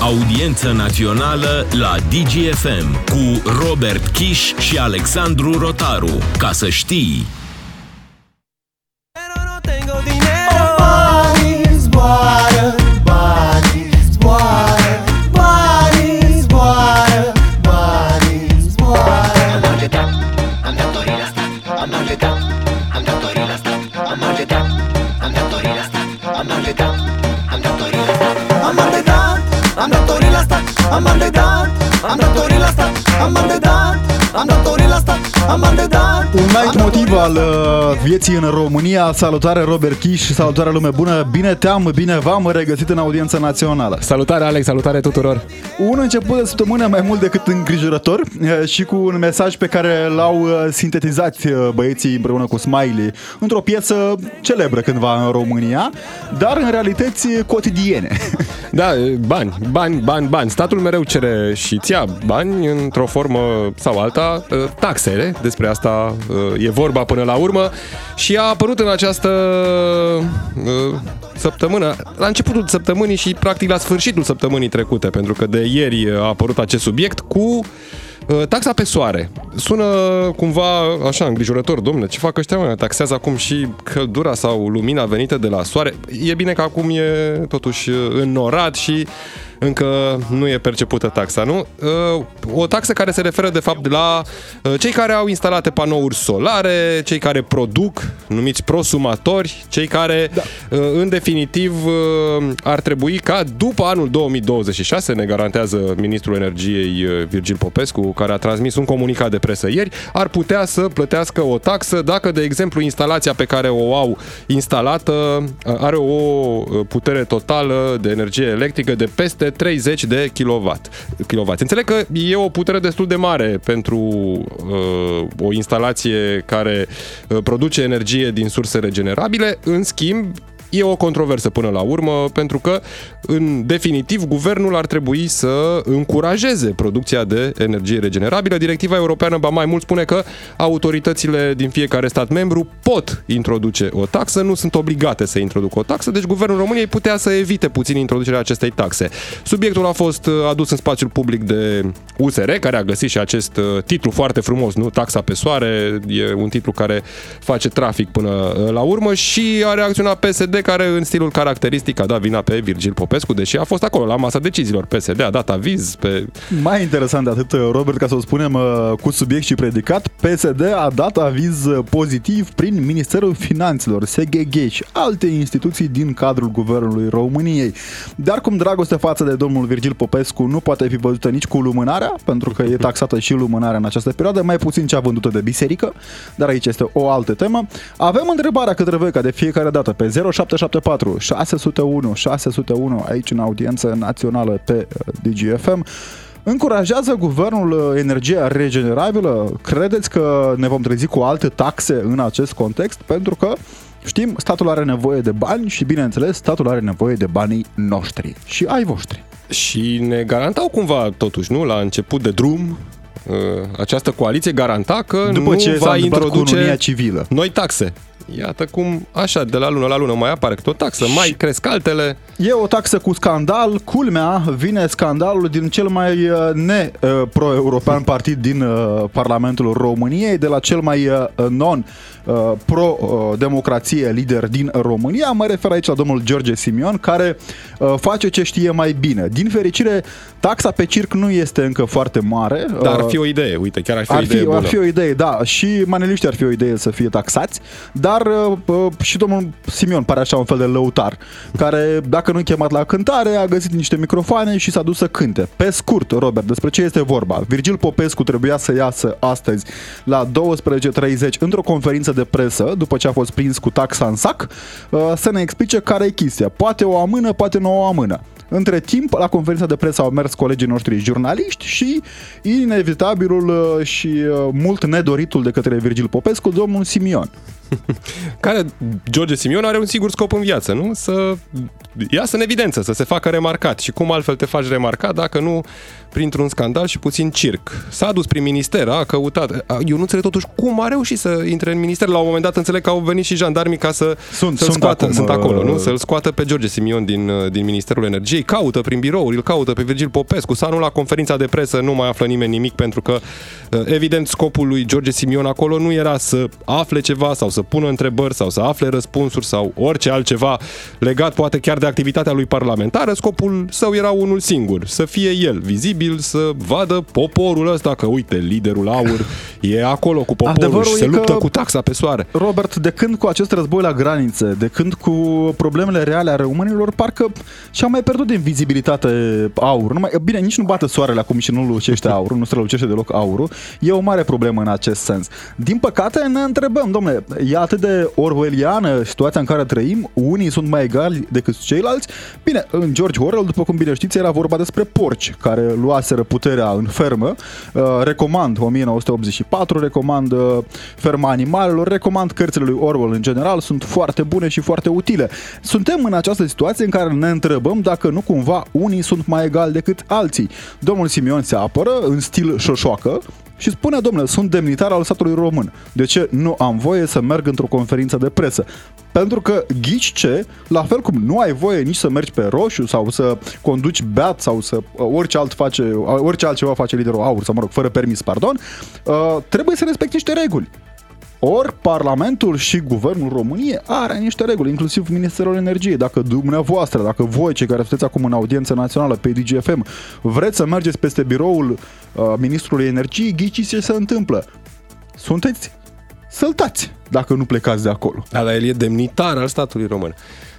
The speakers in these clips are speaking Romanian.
Audiență națională la DGFM cu Robert Kiș și Alexandru Rotaru. Ca să știi! Îndedat, am datorii la stat, am îndedat, am datorii la stat, am îndedat. Un alt motiv al uh, vieții în România. Salutare Robert Kiș, salutare lume bună. Bine te-am, bine v-am regăsit în audiența națională. Salutare Alex, salutare tuturor! Un început de săptămână mai mult decât îngrijorător uh, și cu un mesaj pe care l-au uh, sintetizat uh, băieții împreună cu Smiley într-o piesă celebră cândva în România, dar în realități cotidiene. Da, bani, bani, bani, bani. Statul mereu cere și îți ia bani într-o formă sau alta, taxele, despre asta e vorba până la urmă și a apărut în această săptămână, la începutul săptămânii și practic la sfârșitul săptămânii trecute, pentru că de ieri a apărut acest subiect cu Taxa pe soare. Sună cumva așa îngrijorător, domnule, ce fac ăștia, mă? Taxează acum și căldura sau lumina venită de la soare. E bine că acum e totuși înnorat și încă nu e percepută taxa, nu? O taxă care se referă de fapt la cei care au instalate panouri solare, cei care produc, numiți prosumatori, cei care da. în definitiv ar trebui ca după anul 2026, ne garantează Ministrul Energiei Virgil Popescu, care a transmis un comunicat de presă ieri, ar putea să plătească o taxă dacă, de exemplu, instalația pe care o au instalată are o putere totală de energie electrică de peste 30 de kW. kW. Înțeleg că e o putere destul de mare pentru uh, o instalație care uh, produce energie din surse regenerabile, în schimb, E o controversă până la urmă, pentru că, în definitiv, guvernul ar trebui să încurajeze producția de energie regenerabilă. Directiva europeană, ba mai mult, spune că autoritățile din fiecare stat membru pot introduce o taxă, nu sunt obligate să introducă o taxă, deci guvernul României putea să evite puțin introducerea acestei taxe. Subiectul a fost adus în spațiul public de USR, care a găsit și acest titlu foarte frumos, nu? Taxa pe soare, e un titlu care face trafic până la urmă și a reacționat PSD care în stilul caracteristic a dat vina pe Virgil Popescu, deși a fost acolo la masa deciziilor. PSD a dat aviz pe... Mai interesant de atât, Robert, ca să o spunem uh, cu subiect și predicat, PSD a dat aviz pozitiv prin Ministerul Finanțelor, SGG și alte instituții din cadrul Guvernului României. Dar cum dragoste față de domnul Virgil Popescu nu poate fi văzută nici cu lumânarea, pentru că e taxată și lumânarea în această perioadă, mai puțin cea vândută de biserică, dar aici este o altă temă. Avem întrebarea către voi, ca de fiecare dată, pe 0774 601 601 aici în audiență națională pe uh, DGFM. Încurajează guvernul uh, energia regenerabilă? Credeți că ne vom trezi cu alte taxe în acest context? Pentru că știm, statul are nevoie de bani și, bineînțeles, statul are nevoie de banii noștri și ai voștri. Și ne garantau cumva, totuși, nu, la început de drum, uh, această coaliție garanta că După nu ce va introduce introduce civilă. noi taxe. Iată cum, așa, de la lună la lună mai apare câte o taxă, mai cresc altele. E o taxă cu scandal. Culmea vine scandalul din cel mai uh, ne-pro-european partid din uh, Parlamentul României, de la cel mai uh, non pro-democrație lider din România. Mă refer aici la domnul George Simion, care face ce știe mai bine. Din fericire, taxa pe circ nu este încă foarte mare. Dar ar fi o idee, uite, chiar ar fi ar o idee fi, bună. ar fi o idee, da. Și maneliștii ar fi o idee să fie taxați, dar uh, și domnul Simion pare așa un fel de lăutar, care, dacă nu-i chemat la cântare, a găsit niște microfoane și s-a dus să cânte. Pe scurt, Robert, despre ce este vorba? Virgil Popescu trebuia să iasă astăzi la 12.30 într-o conferință de presă, după ce a fost prins cu taxa în sac, uh, să ne explice care e chestia. Poate o amână, poate nu o amână. Între timp, la conferința de presă au mers colegii noștri jurnaliști și inevitabilul uh, și uh, mult nedoritul de către Virgil Popescu, domnul Simion. care George Simion are un singur scop în viață, nu? Să iasă în evidență, să se facă remarcat. Și cum altfel te faci remarcat dacă nu printr-un scandal și puțin circ. S-a dus prin minister, a căutat. Eu nu înțeleg totuși cum a reușit să intre în minister. La un moment dat înțeleg că au venit și jandarmii ca să Sunt- să-l sunt scoată. acum, sunt acolo, nu? uh, Să-l scoată pe George Simion din, uh, din Ministerul Energiei. Caută prin birouri, îl caută pe Virgil Popescu. S-a anul la conferința de presă, nu mai află nimeni nimic pentru că uh, evident scopul lui George Simion acolo nu era să afle ceva sau să pună întrebări sau să afle răspunsuri sau orice altceva legat poate chiar de activitatea lui parlamentară. Scopul său era unul singur, să fie el vizibil, să vadă poporul ăsta că uite, liderul aur e acolo cu poporul Adevărul și se e că- luptă cu taxa pe soare. Robert, de când cu acest război la granițe, de când cu problemele reale ale românilor, parcă și-a mai pierdut din vizibilitate aur. Nu mai, bine, nici nu bate soarele acum și nu lucește aurul, nu strălucește deloc aurul. E o mare problemă în acest sens. Din păcate ne întrebăm, domnule, e atât de orwelliană situația în care trăim, unii sunt mai egali decât ceilalți. Bine, în George Orwell, după cum bine știți, era vorba despre porci care luaseră puterea în fermă. Uh, recomand 1984, recomand uh, Ferma Animalelor, recomand cărțile lui Orwell în general, sunt foarte bune și foarte utile. Suntem în această situație în care ne întrebăm dacă nu cumva unii sunt mai egali decât alții. Domnul Simion se apără în stil șoșoacă, și spune, domnule, sunt demnitar al statului român. De ce nu am voie să merg într-o conferință de presă? Pentru că ghici ce, la fel cum nu ai voie nici să mergi pe roșu sau să conduci beat sau să orice, alt face, orice altceva face liderul aur sau mă rog, fără permis, pardon, uh, trebuie să respecti niște reguli. Ori Parlamentul și Guvernul României are niște reguli, inclusiv Ministerul Energiei. Dacă dumneavoastră, dacă voi, cei care sunteți acum în audiență națională pe DGFM, vreți să mergeți peste biroul uh, Ministrului Energiei, ghiciți ce se întâmplă. Sunteți săltați dacă nu plecați de acolo. Dar el e demnitar al statului român.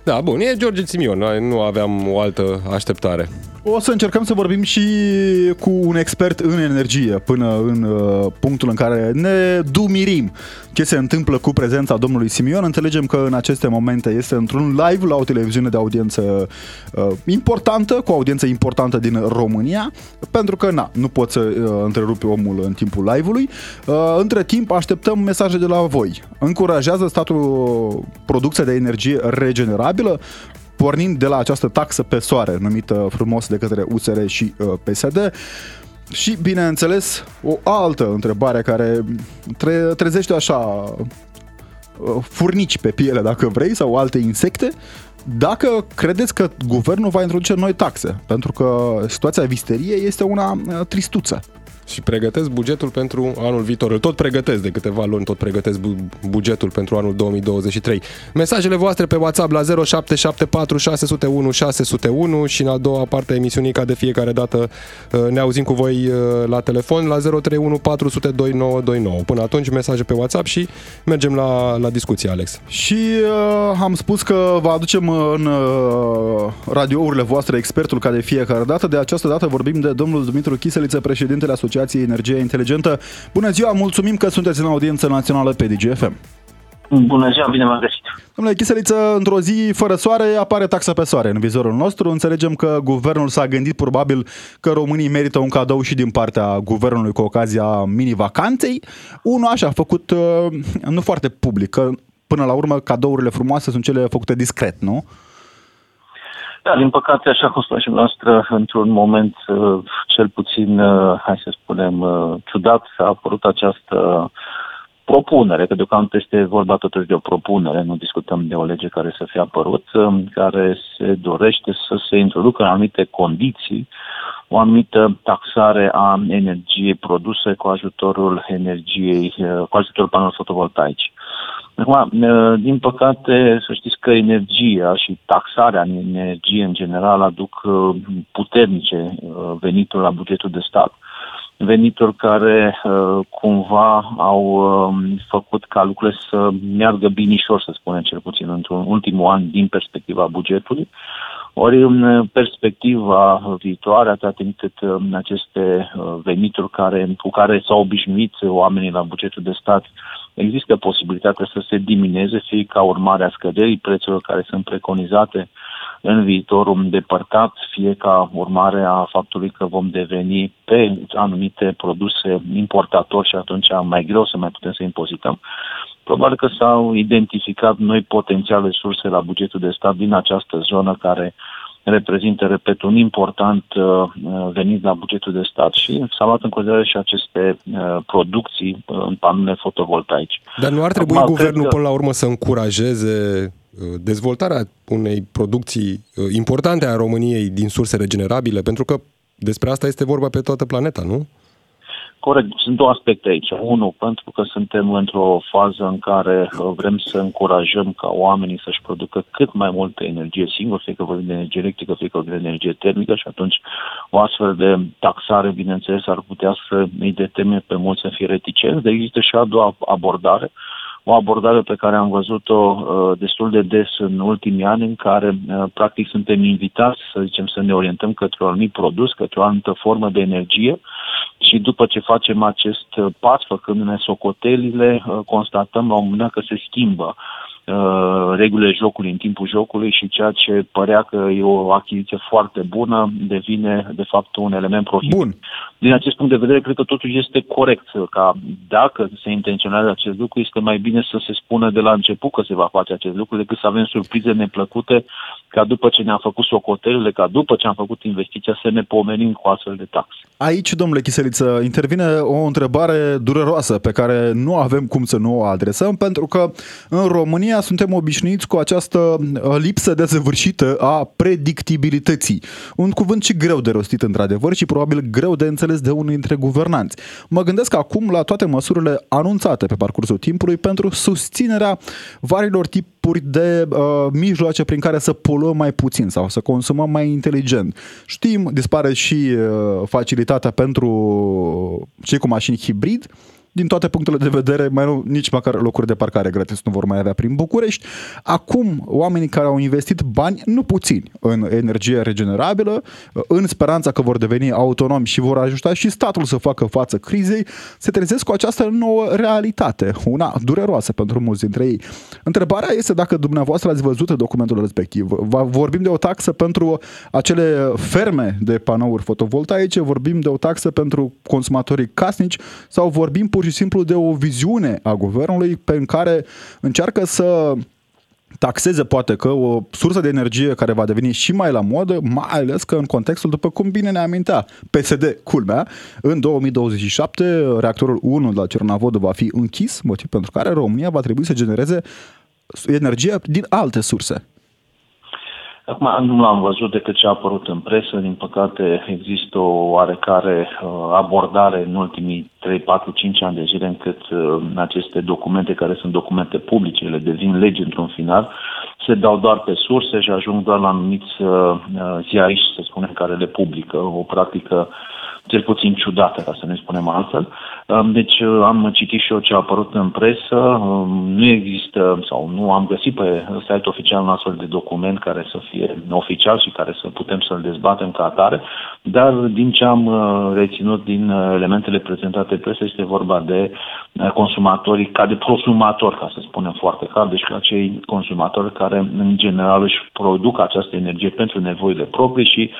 Da, bun, e George Simion, noi nu aveam o altă așteptare. O să încercăm să vorbim și cu un expert în energie până în uh, punctul în care ne dumirim ce se întâmplă cu prezența domnului Simion. Înțelegem că în aceste momente este într-un live la o televiziune de audiență uh, importantă, cu o audiență importantă din România, pentru că na, nu poți să uh, întrerupi omul în timpul live-ului. Uh, între timp așteptăm mesaje de la voi. Încurajează statul producția de energie regenerabilă? Pornind de la această taxă pe soare, numită frumos de către USR și uh, PSD, și, bineînțeles, o altă întrebare care tre- trezește așa uh, furnici pe piele, dacă vrei, sau alte insecte, dacă credeți că guvernul va introduce noi taxe, pentru că situația visteriei este una uh, tristuță. Și pregătesc bugetul pentru anul viitor. Îl tot pregătesc de câteva luni, tot pregătesc bu- bugetul pentru anul 2023. Mesajele voastre pe WhatsApp la 0774 601 601 și în a doua parte a emisiunii, ca de fiecare dată, uh, ne auzim cu voi uh, la telefon la 031 400 2929. Până atunci, mesaje pe WhatsApp și mergem la, la discuție, Alex. Și uh, am spus că vă aducem în uh, radiourile voastre expertul ca de fiecare dată. De această dată vorbim de domnul Dumitru Chiseliță, președintele Asociației Energie Inteligentă. Bună ziua, mulțumim că sunteți în audiență națională pe DGFM. Bună ziua, bine m-am găsit. Domnule Chiseliță, într-o zi fără soare apare taxa pe soare în vizorul nostru. Înțelegem că guvernul s-a gândit probabil că românii merită un cadou și din partea guvernului cu ocazia mini-vacanței. Unul așa a făcut, uh, nu foarte public, că până la urmă cadourile frumoase sunt cele făcute discret, nu? Da, din păcate, așa cum spunea și noastră, într-un moment uh, cel puțin, uh, hai să spunem, uh, ciudat, a apărut această propunere, că deocamdată este vorba totuși de o propunere, nu discutăm de o lege care să fie apărut, um, care se dorește să se introducă în anumite condiții o anumită taxare a energiei produse cu ajutorul energiei, uh, cu ajutorul panelor fotovoltaici. Acum, din păcate, să știți că energia și taxarea în energie în general aduc uh, puternice uh, venituri la bugetul de stat. Venituri care uh, cumva au um, făcut ca lucrurile să meargă binișor, să spunem cel puțin, într-un ultimul an din perspectiva bugetului. Ori în perspectiva viitoare, atâta timp cât um, aceste venituri care, cu care s-au obișnuit oamenii la bugetul de stat există posibilitatea să se diminueze, fie ca urmare a scăderii prețurilor care sunt preconizate în viitorul îndepărtat, fie ca urmare a faptului că vom deveni pe anumite produse importatori și atunci mai greu să mai putem să impozităm. Probabil că s-au identificat noi potențiale surse la bugetul de stat din această zonă care reprezintă, repet, un important uh, venit la bugetul de stat și s-au luat în considerare și aceste uh, producții uh, în panele fotovoltaice. Dar nu ar trebui Acum, guvernul cred că- până la urmă să încurajeze uh, dezvoltarea unei producții uh, importante a României din surse regenerabile? Pentru că despre asta este vorba pe toată planeta, nu? Corect. Sunt două aspecte aici. Unul, pentru că suntem într-o fază în care uh, vrem să încurajăm ca oamenii să-și producă cât mai multă energie singur, fie că vorbim de energie electrică, fie că vorbim de energie termică și atunci o astfel de taxare, bineînțeles, ar putea să îi determine pe mulți să fie reticenți. Dar există și a doua abordare, o abordare pe care am văzut-o uh, destul de des în ultimii ani, în care uh, practic suntem invitați, să zicem, să ne orientăm către un anumit produs, către o anumită formă de energie și după ce facem acest uh, pas, făcându-ne socotelile, uh, constatăm la un moment dat că se schimbă uh, regulile jocului în timpul jocului și ceea ce părea că e o achiziție foarte bună devine de fapt un element profit. Bun. Din acest punct de vedere, cred că totuși este corect ca dacă se intenționează acest lucru, este mai bine să se spună de la început că se va face acest lucru decât să avem surprize neplăcute ca după ce ne-am făcut socotelele, ca după ce am făcut investiția să ne pomenim cu astfel de taxe. Aici, domnule Chiseliță, intervine o întrebare dureroasă pe care nu avem cum să nu o adresăm, pentru că în România suntem obișnuiți cu această uh, lipsă desăvârșită a predictibilității. Un cuvânt și greu de rostit, într-adevăr, și probabil greu de înțeles de unul dintre guvernanți. Mă gândesc acum la toate măsurile anunțate pe parcursul timpului pentru susținerea varilor tipuri de uh, mijloace prin care să poluăm mai puțin sau să consumăm mai inteligent. Știm, dispare și uh, facilitatea pentru cei cu mașini hibrid, din toate punctele de vedere, mai nu, nici măcar locuri de parcare gratis nu vor mai avea prin București. Acum, oamenii care au investit bani, nu puțini, în energie regenerabilă, în speranța că vor deveni autonomi și vor ajuta și statul să facă față crizei, se trezesc cu această nouă realitate, una dureroasă pentru mulți dintre ei. Întrebarea este dacă dumneavoastră ați văzut documentul respectiv. Va- Vorbim de o taxă pentru acele ferme de panouri fotovoltaice, vorbim de o taxă pentru consumatorii casnici sau vorbim pur și simplu de o viziune a guvernului pe care încearcă să taxeze poate că o sursă de energie care va deveni și mai la modă, mai ales că în contextul, după cum bine ne amintea PSD, culmea, în 2027 reactorul 1 de la Cernavodă va fi închis, motiv pentru care România va trebui să genereze energie din alte surse. Acum nu l-am văzut decât ce a apărut în presă. Din păcate există o oarecare uh, abordare în ultimii 3, 4, 5 ani de zile încât uh, aceste documente care sunt documente publice, ele devin legi într-un final, se dau doar pe surse și ajung doar la anumiți uh, uh, ziariști, să spunem, care le publică. O practică cel puțin ciudată, ca să ne spunem altfel. Um, Deci uh, am citit și eu ce a apărut în presă. Um, Nu există sau nu am găsit pe site oficial un astfel de document care să fie oficial și care să putem să-l dezbatem ca atare, dar din ce am uh, reținut din uh, elementele prezentate în presă este vorba de uh, consumatorii, ca de prosumatori, ca să spunem foarte clar, deci la cei consumatori care în general își produc această energie pentru nevoile proprii și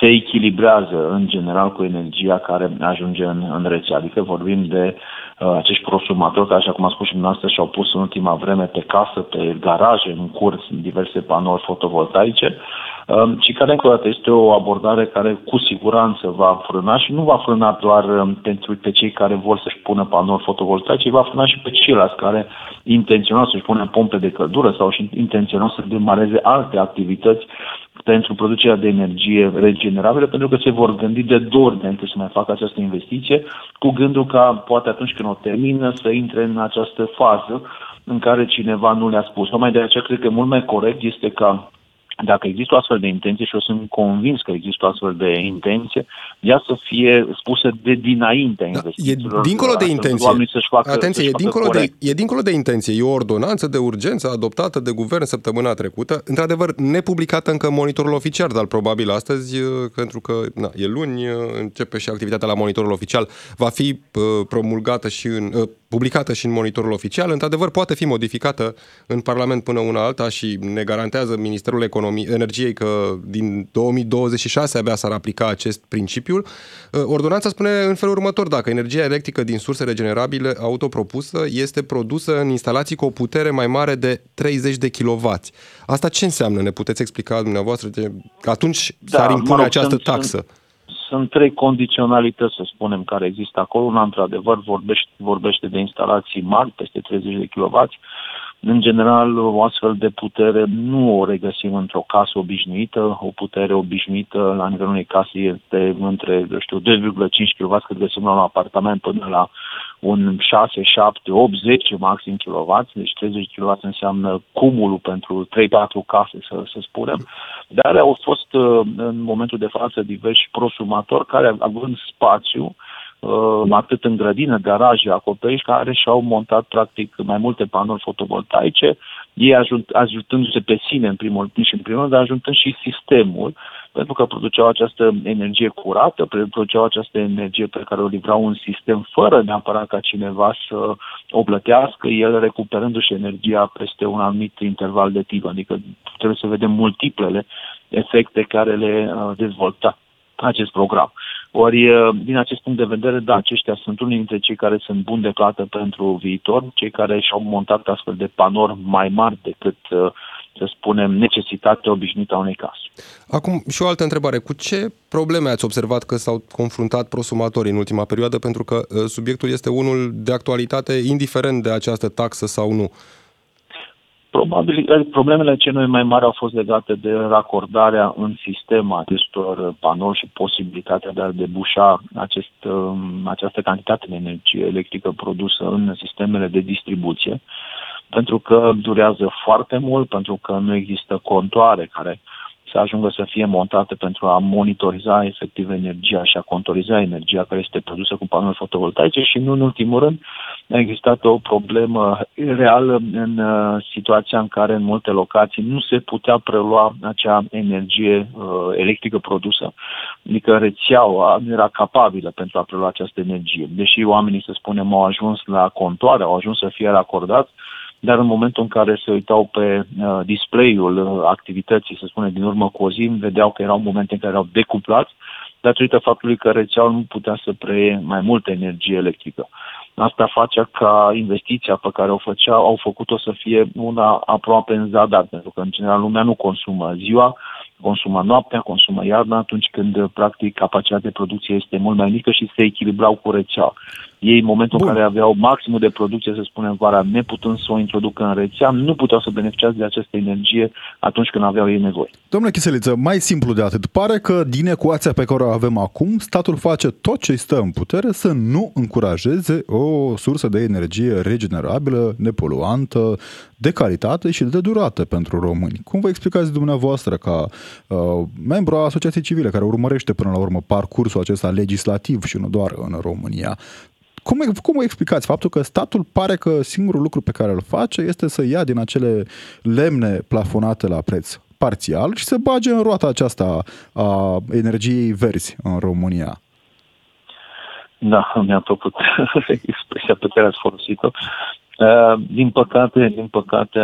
se echilibrează în general cu energia care ajunge în, în rețea. Adică vorbim de uh, acești prosumatori care, așa cum a spus și dumneavoastră, și-au pus în ultima vreme pe casă, pe garaje, în curs, în diverse panouri fotovoltaice um, și care, încă o dată, este o abordare care cu siguranță va frâna și nu va frâna doar um, pentru pe cei care vor să-și pună panouri fotovoltaice, ci va frâna și pe ceilalți care intenționau să-și pună pompe de căldură sau și intenționau să demareze alte activități pentru producerea de energie regenerabilă, pentru că se vor gândi de două ori înainte să mai facă această investiție, cu gândul ca poate atunci când o termină să intre în această fază în care cineva nu le-a spus. Numai de aceea cred că mult mai corect este ca dacă există o astfel de intenție și eu sunt convins că există o astfel de intenție, ea să fie spusă de dinainte Da, e investițiilor. dincolo de astfel încât intenție. oamenii să-și facă, Atenție, să-și e facă dincolo, de, corect. e dincolo de intenție. E o ordonanță de urgență adoptată de guvern săptămâna trecută, într-adevăr nepublicată încă în monitorul oficial, dar probabil astăzi, uh, pentru că na, e luni, uh, începe și activitatea la monitorul oficial, va fi uh, promulgată și în, uh, publicată și în monitorul oficial, într-adevăr poate fi modificată în Parlament până una alta și ne garantează Ministerul Economie, Energiei că din 2026 abia s-ar aplica acest principiu. Uh, ordonanța spune în felul următor, dacă energia electrică din surse regenerabile autopropusă este produsă în instalații cu o putere mai mare de 30 de kW. Asta ce înseamnă? Ne puteți explica dumneavoastră? De... Atunci Da, s-ar impune mă rog, această sunt- taxă. Sunt trei condiționalități, să spunem, care există acolo. Una, într-adevăr, vorbește, vorbește de instalații mari, peste 30 de kW. În general, o astfel de putere nu o regăsim într-o casă obișnuită. O putere obișnuită la nivelul unei case este între, eu știu, 2,5 kW, cât găsim la un apartament, până la un 6, 7, 8, 10 maxim kW. Deci 30 kW înseamnă cumulul pentru 3-4 case, să, să spunem. Dar au fost uh, în momentul de față diversi prosumatori care, având spațiu, uh, atât în grădină, garaje, acoperiș, care și-au montat practic mai multe panouri fotovoltaice, ei ajut, ajutându-se pe sine în primul rând și în primul rând, dar ajutând și sistemul, pentru că produceau această energie curată, produceau această energie pe care o livrau un sistem fără neapărat ca cineva să o plătească, el recuperându-și energia peste un anumit interval de timp, adică trebuie să vedem multiplele efecte care le uh, dezvolta acest program. Ori, uh, din acest punct de vedere, da, aceștia sunt unii dintre cei care sunt buni de plată pentru viitor, cei care și-au montat astfel de panouri mai mari decât, uh, să spunem, necesitatea obișnuită a unei case. Acum, și o altă întrebare. Cu ce probleme ați observat că s-au confruntat prosumatorii în ultima perioadă? Pentru că uh, subiectul este unul de actualitate, indiferent de această taxă sau nu. Probabil eh, problemele cele mai mari au fost legate de racordarea în sistem a acestor panouri și posibilitatea de a debușa acest, um, această cantitate de energie electrică produsă în sistemele de distribuție, pentru că durează foarte mult, pentru că nu există contoare care să ajungă să fie montate pentru a monitoriza efectiv energia și a contoriza energia care este produsă cu panouri fotovoltaice și nu în ultimul rând a existat o problemă reală în uh, situația în care în multe locații nu se putea prelua acea energie uh, electrică produsă, adică rețeaua nu era capabilă pentru a prelua această energie. Deși oamenii, să spunem, au ajuns la contoare, au ajuns să fie racordați, dar în momentul în care se uitau pe uh, display-ul uh, activității, să spune, din urmă cu o zi, vedeau că erau momente în care erau decuplați, datorită faptului că rețeaua nu putea să preie mai multă energie electrică. Asta face ca investiția pe care o făcea, au făcut-o să fie una aproape în zadar, pentru că în general lumea nu consumă ziua, consumă noaptea, consumă iarna, atunci când practic capacitatea de producție este mult mai mică și se echilibrau cu rețeaua. Ei, în momentul Bun. în care aveau maximul de producție, să spunem, vara, neputând să o introducă în rețea, nu puteau să beneficiați de această energie atunci când aveau ei nevoie. Domnule Chiseliță, mai simplu de atât. Pare că din ecuația pe care o avem acum, statul face tot ce stă în putere să nu încurajeze o sursă de energie regenerabilă, nepoluantă, de calitate și de durată pentru români. Cum vă explicați dumneavoastră ca uh, membru a asociației civile care urmărește până la urmă parcursul acesta legislativ și nu doar în România? Cum, cum o explicați faptul că statul pare că singurul lucru pe care îl face este să ia din acele lemne plafonate la preț parțial și să bage în roata aceasta a energiei verzi în România? Da, mi-a plăcut expresia pe care ați folosit-o. Uh, Din păcate, din păcate,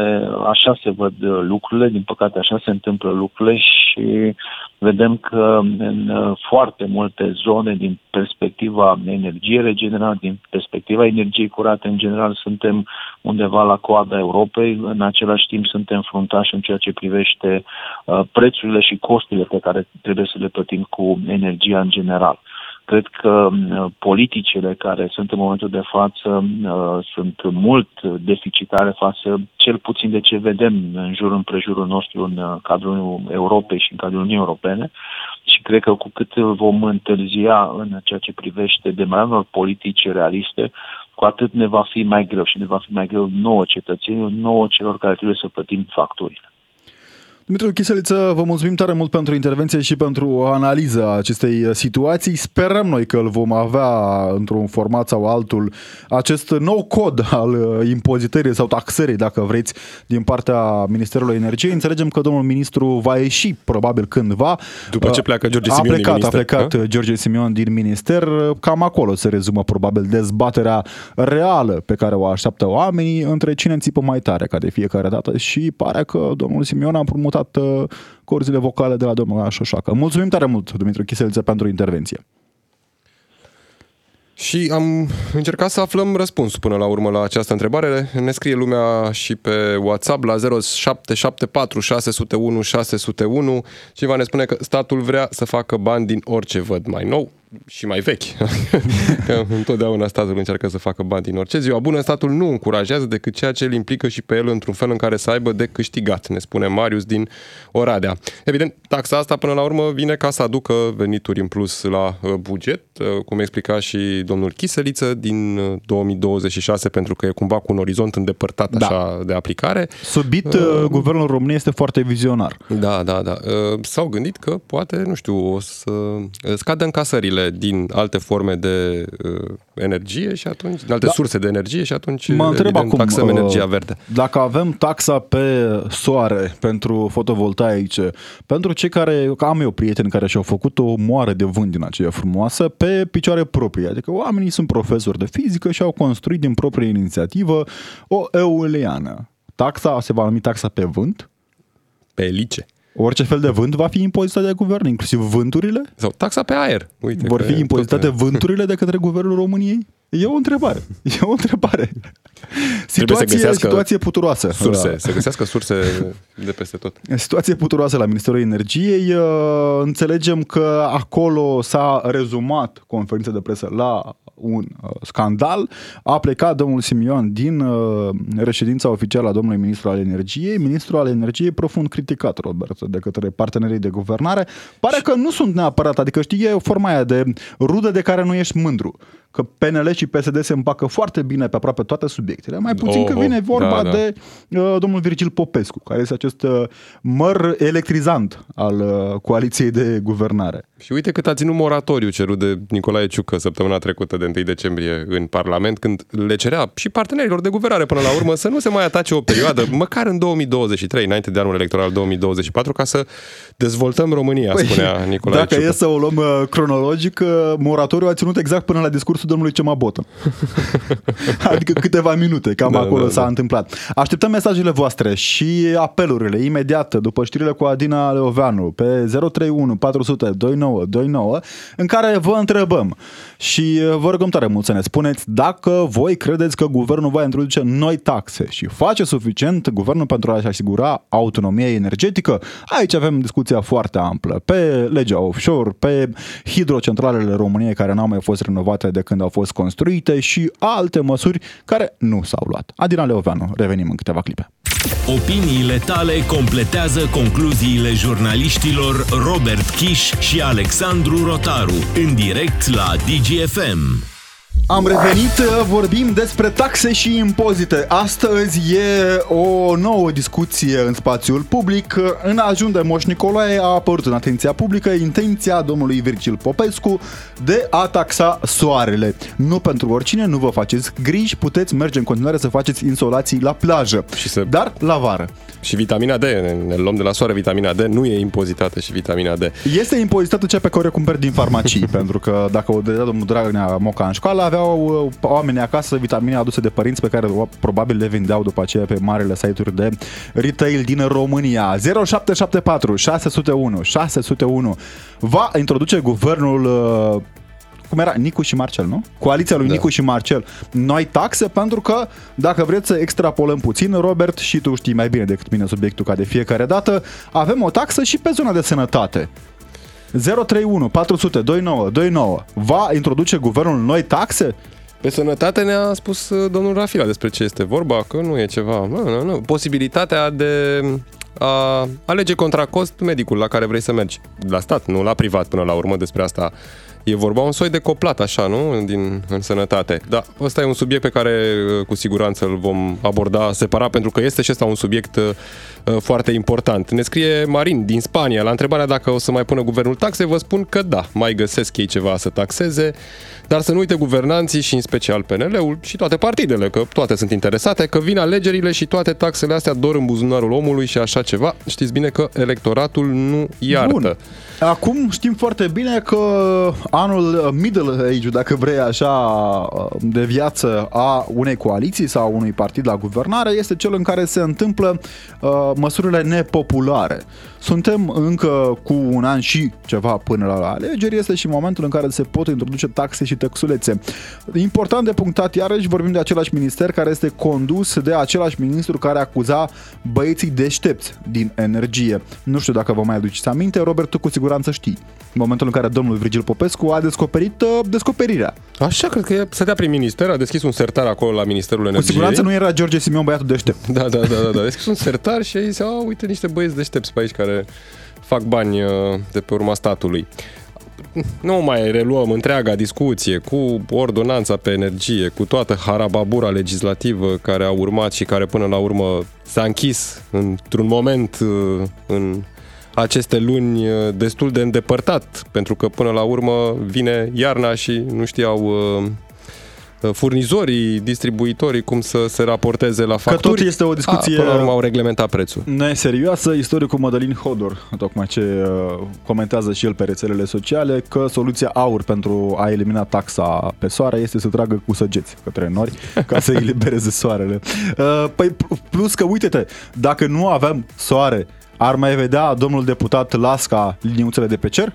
așa se văd uh, lucrurile, din păcate așa se întâmplă lucrurile și vedem că în uh, foarte multe zone, din perspectiva energiei regenerate, din perspectiva energiei curate, în general, suntem undeva la coada Europei, în același timp suntem fruntași în ceea ce privește uh, prețurile și costurile pe care trebuie să le plătim cu energia în general. Cred că uh, politicile care sunt în momentul de față uh, sunt mult deficitare față cel puțin de ce vedem în jur împrejurul nostru în uh, cadrul Europei și în cadrul Uniunii Europene și cred că cu cât vom întârzia în ceea ce privește demararea unor politici realiste, cu atât ne va fi mai greu și ne va fi mai greu nouă cetățenilor, nouă celor care trebuie să plătim facturile. Dumitru Chiseliță, vă mulțumim tare mult pentru intervenție și pentru analiza acestei situații. Sperăm noi că îl vom avea într-un format sau altul acest nou cod al uh, impozitării sau taxării, dacă vreți, din partea Ministerului Energiei. Înțelegem că domnul ministru va ieși probabil cândva. După ce pleacă George a Simion din plecat, minister, A plecat da? George Simion din minister. Cam acolo se rezumă probabil dezbaterea reală pe care o așteaptă oamenii între cine țipă mai tare ca de fiecare dată și pare că domnul Simion a împrumutat uh, corzile vocale de la domnul Șoșoacă. Mulțumim tare mult, Dumitru Chiseliță, pentru intervenție. Și am încercat să aflăm răspunsul până la urmă la această întrebare. Ne scrie lumea și pe WhatsApp la 0774 601 601. Cineva ne spune că statul vrea să facă bani din orice văd mai nou și mai vechi. că întotdeauna statul încearcă să facă bani din orice. Ziua bună, statul nu încurajează decât ceea ce îl implică și pe el într-un fel în care să aibă de câștigat, ne spune Marius din Oradea. Evident, taxa asta până la urmă vine ca să aducă venituri în plus la uh, buget, uh, cum explica și domnul Chiseliță din uh, 2026, pentru că e cumva cu un orizont îndepărtat Da. așa de aplicare. Subit, uh, guvernul României este foarte vizionar. Da, da, da. Uh, S-au gândit că poate, nu știu, o să scadă încasările din alte forme de uh, energie și atunci, din alte Da. surse de energie și atunci Mă întreb evident, acum, taxăm uh, energia verde. Dacă avem taxa pe soare pentru fotovoltaice, pentru cei care, că am eu prieteni care și-au făcut o moară de vânt din aceea frumoasă pe picioare proprii, adică oamenii sunt profesori de fizică și au construit din proprie inițiativă o euleană. Taxa se va numi taxa pe vânt, Pe elice. Orice fel de vânt va fi impozitat de guvern, inclusiv vânturile. Sau taxa pe aer. Uite Vor că fi impozitate tot- vânturile de către guvernul României? E o întrebare. E o întrebare. Situație, găsească situație puturoasă. Surse, Da. să găsească surse de peste tot. Situație puturoasă la Ministerul Energiei. Uh, Înțelegem că acolo s-a rezumat conferința de presă la un uh, scandal. A plecat domnul Simion din uh, reședința oficială a domnului ministru al energiei. Ministrul al energiei profund criticat, Robert, de către partenerii de guvernare. Pare că nu sunt neapărat, adică știi, e forma aia de rudă de care nu ești mândru. Că PNL și PSD se împacă foarte bine pe aproape toate subiectele. Mai puțin Oh, că oh, vine vorba da, da. de uh, domnul Virgil Popescu, care este acest uh, măr electrizant al uh, coaliției de guvernare. Și uite cât a ținut moratoriu cerut de Nicolae Ciucă săptămâna trecută de 1 decembrie în Parlament, când le cerea și partenerilor de guvernare până la urmă să nu se mai atace o perioadă, măcar în 2023, înainte de anul electoral 2024, ca să dezvoltăm România, spunea Nicolae Păi, dacă Ciucă. e să o luăm uh, cronologic, uh, moratoriul a ținut exact până la discursul domnului Cema Botă. adică câteva minute, cam Da, acolo da, s-a da. întâmplat. Așteptăm mesajele voastre și apelurile imediat după știrile cu Adina Leoveanu pe 031 400 2929 în care vă întrebăm și uh, vă rugăm tare mult să ne spuneți dacă voi credeți că guvernul va introduce noi taxe și face suficient guvernul pentru a-și asigura autonomia energetică. Aici avem discuția foarte amplă pe legea offshore, pe hidrocentralele României care n-au mai fost renovate de când au fost construite și alte măsuri care nu s-au luat. Adina Leoveanu, revenim în câteva clipe. Opiniile tale completează concluziile jurnaliștilor Robert Kiș și Alexandru Rotaru în direct la DGFM. Am revenit, vorbim despre taxe și impozite. Astăzi e o nouă discuție în spațiul public. În ajun de Moș Nicolae a apărut în atenția publică intenția domnului Virgil Popescu de a taxa soarele. Nu pentru oricine, nu vă faceți griji, puteți merge în continuare să faceți insolații la plajă, Și să- dar la vară. Și vitamina D, ne, ne luăm de la soare vitamina D, nu e impozitată și vitamina D. Este impozitată cea pe care o cumperi din farmacii, pentru că dacă o dădea domnul Dragnea Moca în școală, aveau uh, oamenii acasă vitamine aduse de părinți pe care uh, probabil le vindeau după aceea pe marele site-uri de retail din România. 0774 601 601 va introduce guvernul uh, cum era, Nicu și Marcel, nu? Coaliția lui Da. Nicu și Marcel. Noi taxe pentru că, dacă vreți să extrapolăm puțin, Robert, și tu știi mai bine decât mine subiectul ca de fiecare dată, avem o taxă și pe zona de sănătate. 031 400 29 29 va introduce guvernul noi taxe? Pe sănătate ne-a spus uh, domnul Rafila despre ce este vorba, că nu e ceva... Nu, nu, nu. Posibilitatea de a alege contra cost medicul la care vrei să mergi. La stat, nu la privat până la urmă, despre asta e vorba. Un soi de coplat, așa, nu? Din, în sănătate. Da, ăsta e un subiect pe care uh, cu siguranță îl vom aborda separat, pentru că este și ăsta un subiect uh, uh, foarte important. Ne scrie Marin din Spania la întrebarea dacă o să mai pună guvernul taxe, vă spun că da, mai găsesc ei ceva să taxeze, dar să nu uite guvernanții și în special PNL-ul și toate partidele, că toate sunt interesate, că vin alegerile și toate taxele astea dor în buzunarul omului și așa ceva. Știți bine că electoratul nu iartă. Bun. Acum știm foarte bine că anul middle age, dacă vrei așa, de viață a unei coaliții sau unui partid la guvernare este cel în care se întâmplă uh, măsurile nepopulare. Suntem încă cu un an și ceva până la alegeri, este și momentul în care se pot introduce taxe și tăxulețe. Important de punctat, iarăși vorbim de același minister care este condus de același ministru care acuza băieții deștepți din energie. Nu știu dacă vă mai aduceți aminte, Robert, tu cu siguranță știi. În momentul în care domnul Virgil Popescu a descoperit uh, descoperirea. Așa, cred că e- stătea prin minister, a deschis un sertar acolo la Ministerul Cu Energiei. siguranță nu era George Simion băiatul deștept. Da, da, da, da, da. A deschis un sertar și a zis, a, uite niște băieți deștepți pe aici care fac bani uh, de pe urma statului. Nu mai reluăm întreaga discuție cu ordonanța pe energie, cu toată harababura legislativă care a urmat și care până la urmă s-a închis într-un moment uh, în aceste luni uh, destul de îndepărtat, pentru că până la urmă vine iarna și nu știau uh, furnizorii, distribuitorii cum să se raporteze la facturi. tot este o discuție- A, până la urmă au reglementat prețul. Neserioasă, istoricul Mădălin Hodor, tocmai ce uh, comentează și el pe rețelele sociale, că soluția aur pentru a elimina taxa pe soare este să tragă cu săgeți către nori ca să elibereze soarele. Uh, Păi plus că, uite-te, dacă nu aveam soare, ar mai vedea domnul deputat Lasca liniuțele de pe cer?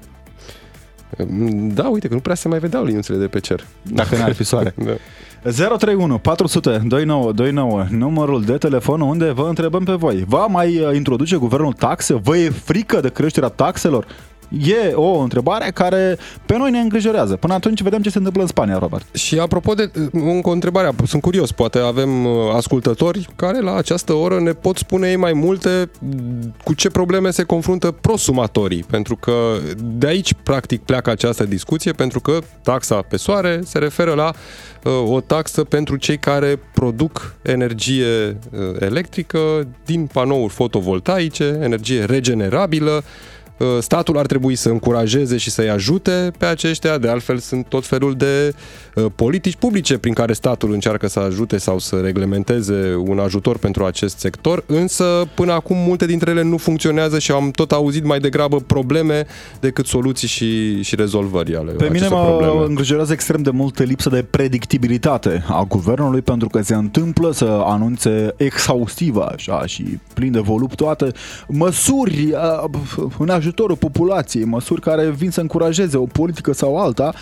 Da, uite că nu prea se mai vedeau liniuțele de pe cer. Dacă n-ar fi soare. Da. 031 400 2929 numărul de telefon unde vă întrebăm pe voi. Va mai uh, introduce guvernul taxe? Vă e frică de creșterea taxelor? E o întrebare care pe noi ne îngrijorează. Până atunci vedem ce se întâmplă în Spania, Robert. Și apropo de încă o întrebare, sunt curios, poate avem uh, ascultători care la această oră ne pot spune ei mai multe cu ce probleme se confruntă prosumatorii, pentru că de aici practic pleacă această discuție, pentru că taxa pe soare se referă la uh, o taxă pentru cei care produc energie uh, electrică din panouri fotovoltaice, energie regenerabilă, Uh, statul ar trebui să încurajeze și să-i ajute pe aceștia, de altfel sunt tot felul de uh, politici publice prin care statul încearcă să ajute sau să reglementeze un ajutor pentru acest sector, însă până acum multe dintre ele nu funcționează și am tot auzit mai degrabă probleme decât soluții și, și rezolvări ale Pe mine acestor mă probleme. îngrijorează extrem de mult lipsa de predictibilitate a guvernului pentru că se întâmplă să anunțe exhaustiv așa și plin de voluptoate măsuri uh, în ajutorul populației, măsuri care vin să încurajeze o politică sau alta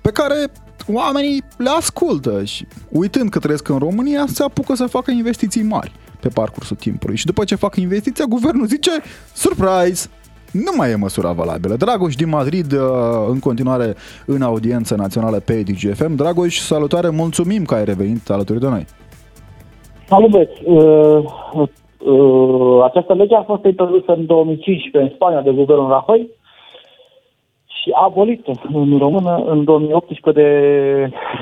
pe care oamenii le ascultă și uitând că trăiesc în România se apucă să facă investiții mari pe parcursul timpului și după ce fac investiția, guvernul zice surprise, nu mai e măsura valabilă. Dragoș din Madrid, uh, în continuare în audiență națională pe DGFM. Dragoș, salutare, mulțumim că ai revenit alături de noi. Salut, băieți. Uh, uh, această lege a fost introdusă în 2015 în Spania de guvernul Rajoy și a abolit în română în 2018 de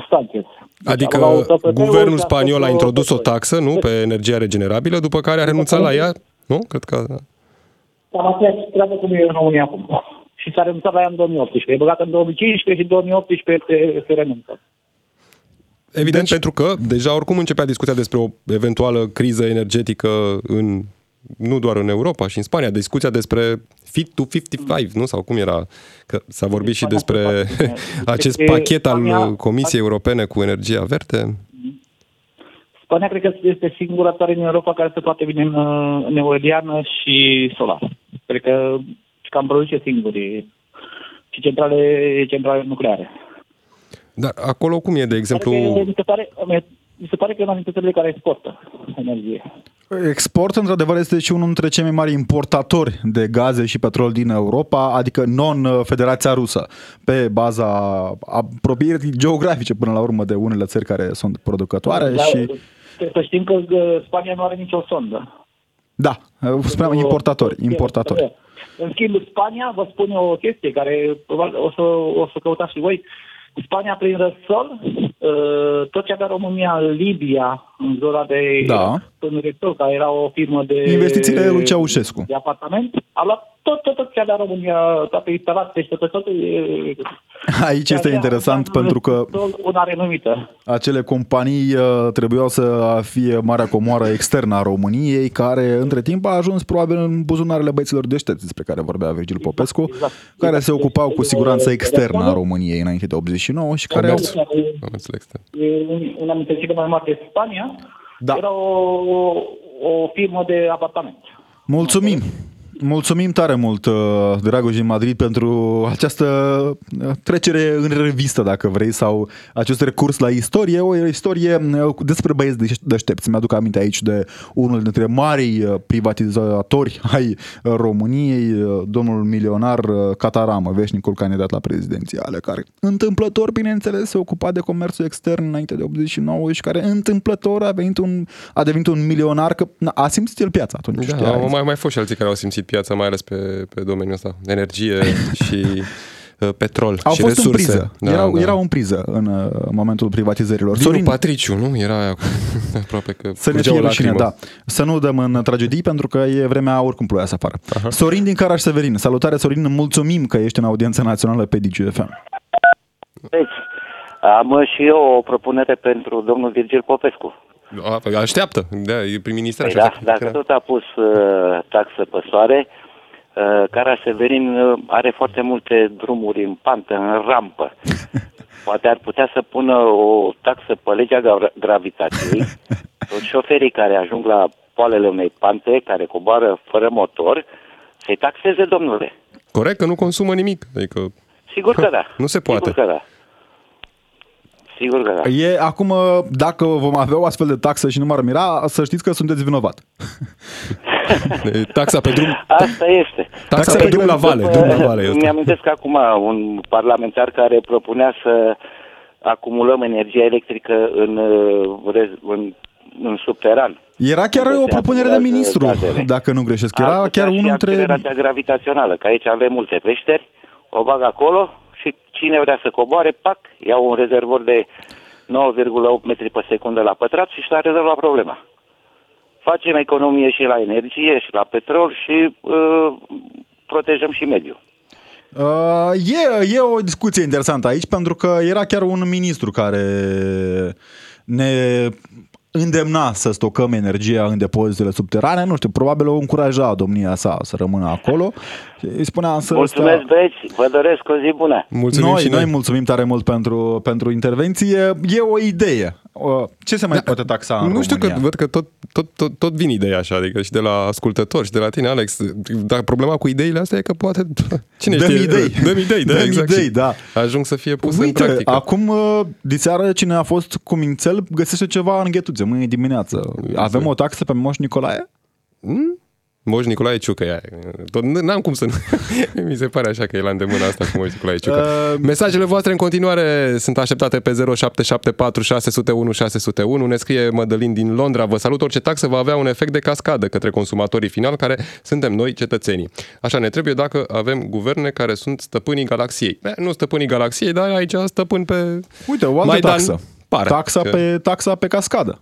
Sanchez. Deci Adică la o TPP-uri guvernul și a spaniol a fost introdus o TPP-uri. taxă, nu, pe energia regenerabilă, după care a renunțat la ea, nu? Cred că Cam aceeași treabă cum e în România acum. Și s-a renunțat la ea în 2018. E băgat în 2015 și în 2018 se, se renunță. Evident, deci... pentru că deja oricum începea discuția despre o eventuală criză energetică în nu doar în Europa și în Spania, discuția despre Fit to 55, nu? Sau cum era? Că s-a vorbit și despre acest Deci, pachet al Spania- Comisiei Europene cu energia verde. Spania cred că este singura țară din Europa care se poate vine în, uh, în eoliană și solar. Cred că cam produce singuri și centrale, centrale nucleare. Dar acolo cum e, de exemplu... Pare că, mi, se pare, mi se pare că e una dintre țările care exportă energie. Export, într-adevăr, este și unul dintre cei mai mari importatori de gaze și petrol din Europa, adică non-Federația Rusă, pe baza apropierii geografice până la urmă de unele țări care sunt producătoare Dar și... Trebuie să știm că uh, Spania nu are nicio sondă. Da, spuneam importatori, importatori. În schimb, Spania, vă spun eu o chestie care probabil o să, o să căutați și voi. Spania, prin răsol, uh, tot ce avea România în Libia, în zona de Da. în Repsol, care era o firmă de... Investițiile lui Ceaușescu. De apartament, a luat tot, tot, tot ce avea România, toate instalații, tot, tot, tot, e- Aici este avea interesant un- pentru că Una renumită. acele companii uh, trebuiau să fie marea comoară externă a României, care între timp a ajuns probabil în buzunarele băieților deștepți despre care vorbea Virgil Popescu, exact. care se ocupau cu siguranță externă a României înainte de 89 și care au... Comerț. Comerțul extern. E una dintre cele mai mari de Spania, Da. era o, o firmă de apartament. Mulțumim! Mulțumim tare mult, uh, Dragoș din Madrid, pentru această uh, trecere în revistă, dacă vrei, sau acest recurs la istorie. O istorie uh, despre băieți deș- deștepți. Mi-aduc aminte aici de unul dintre marii uh, privatizatori ai uh, României, uh, domnul milionar uh, Cataramă, veșnicul candidat la prezidențiale, care întâmplător, bineînțeles, se ocupa de comerțul extern înainte de 89 și care întâmplător a, venit un, a devenit un milionar, că na, a simțit el piața atunci. știa, Da, au mai, mai fost și alții care au simțit piața, mai ales pe, pe domeniul ăsta. Energie și uh, petrol Au și fost resurse. în priză. Da, erau, da. erau în priză în uh, momentul privatizărilor. Sorin Sorin, Patriciu, nu? Era aia cu... aproape că să ne curgea o fie rușine, lacrimă. da. Să nu dăm în tragedii pentru că e vremea oricum ploioasă afară. Aha. Sorin din Caraș Severin. Salutare Sorin, mulțumim că ești în audiență națională pe DGFM. Deci, am și eu o propunere pentru domnul Virgil Popescu. A, păi așteaptă, da, e prim-ministru. Păi da, dacă tot a pus uh, taxă pe soare, uh, Cara Severin uh, are foarte multe drumuri în pantă, în rampă. Poate ar putea să pună o taxă pe legea gra- gravitației. Toți șoferii care ajung la poalele unei pante, care coboară fără motor, să-i taxeze, domnule. Corect, că nu consumă nimic. Adică Sigur că da. Nu se poate. Sigur că da. Sigur că da. E acum, dacă vom avea o astfel de taxă și nu m-ar mira, să știți că sunteți vinovat. e taxa pe drum, Asta este. taxa Taxa pe drum la După- vale, drum la vale. e asta. Mi-amintesc acum un parlamentar care propunea să acumulăm energia electrică în, uh, rez- în, în subteran. Era chiar Unde o se propunere de acumulează ministru, gazele. dacă nu greșesc. Ar Era putea chiar și unul dintre... accelerația gravitațională, că aici avem multe peșteri, o bag acolo și cine vrea să coboare, pac, iau un rezervor de 9,8 metri pe secundă la pătrat și s-a rezolvat problema. Facem economie și la energie și la petrol și uh, protejăm și mediul. Uh, e, e o discuție interesantă aici pentru că era chiar un ministru care ne îndemna să stocăm energia în depozitele subterane, nu știu, probabil o încuraja domnia sa să rămână acolo. Îi spunea să Mulțumesc, băieți, vă doresc o zi bună. Mulțumim noi, și noi. noi mulțumim tare mult pentru, pentru intervenție. E o idee. Uh, Ce se mai da, poate taxa în Nu știu că România? văd că tot, tot, tot, tot vin ideea așa, adică și de la ascultători și de la tine, Alex. Dar problema cu ideile astea e că poate, cine Dăm știe, idei. Dăm idei, da, Dăm exact. idei, și da. Ajung să fie pus în Uite, practică. acum uh, diseară cine a fost cu mințel găsește ceva în ghetuțe, mâine dimineață. Avem o taxă pe Moș Nicolae? Moș Nicolae Ciucă, ea. Tot, n-am cum să nu... Mi se pare așa că e la îndemână asta cu Moș Nicolae Ciucă. Uh, Mesajele voastre în continuare sunt așteptate pe 0774 601 601. Ne scrie Mădălin din Londra. Vă salut, orice taxă va avea un efect de cascadă către consumatorii finali, care suntem noi, cetățenii. Așa ne trebuie dacă avem guverne care sunt stăpânii galaxiei. Eh, nu stăpânii galaxiei, dar aici stăpân pe... Uite, o altă Maidan taxă. Pare taxa, că- pe, taxa pe cascadă.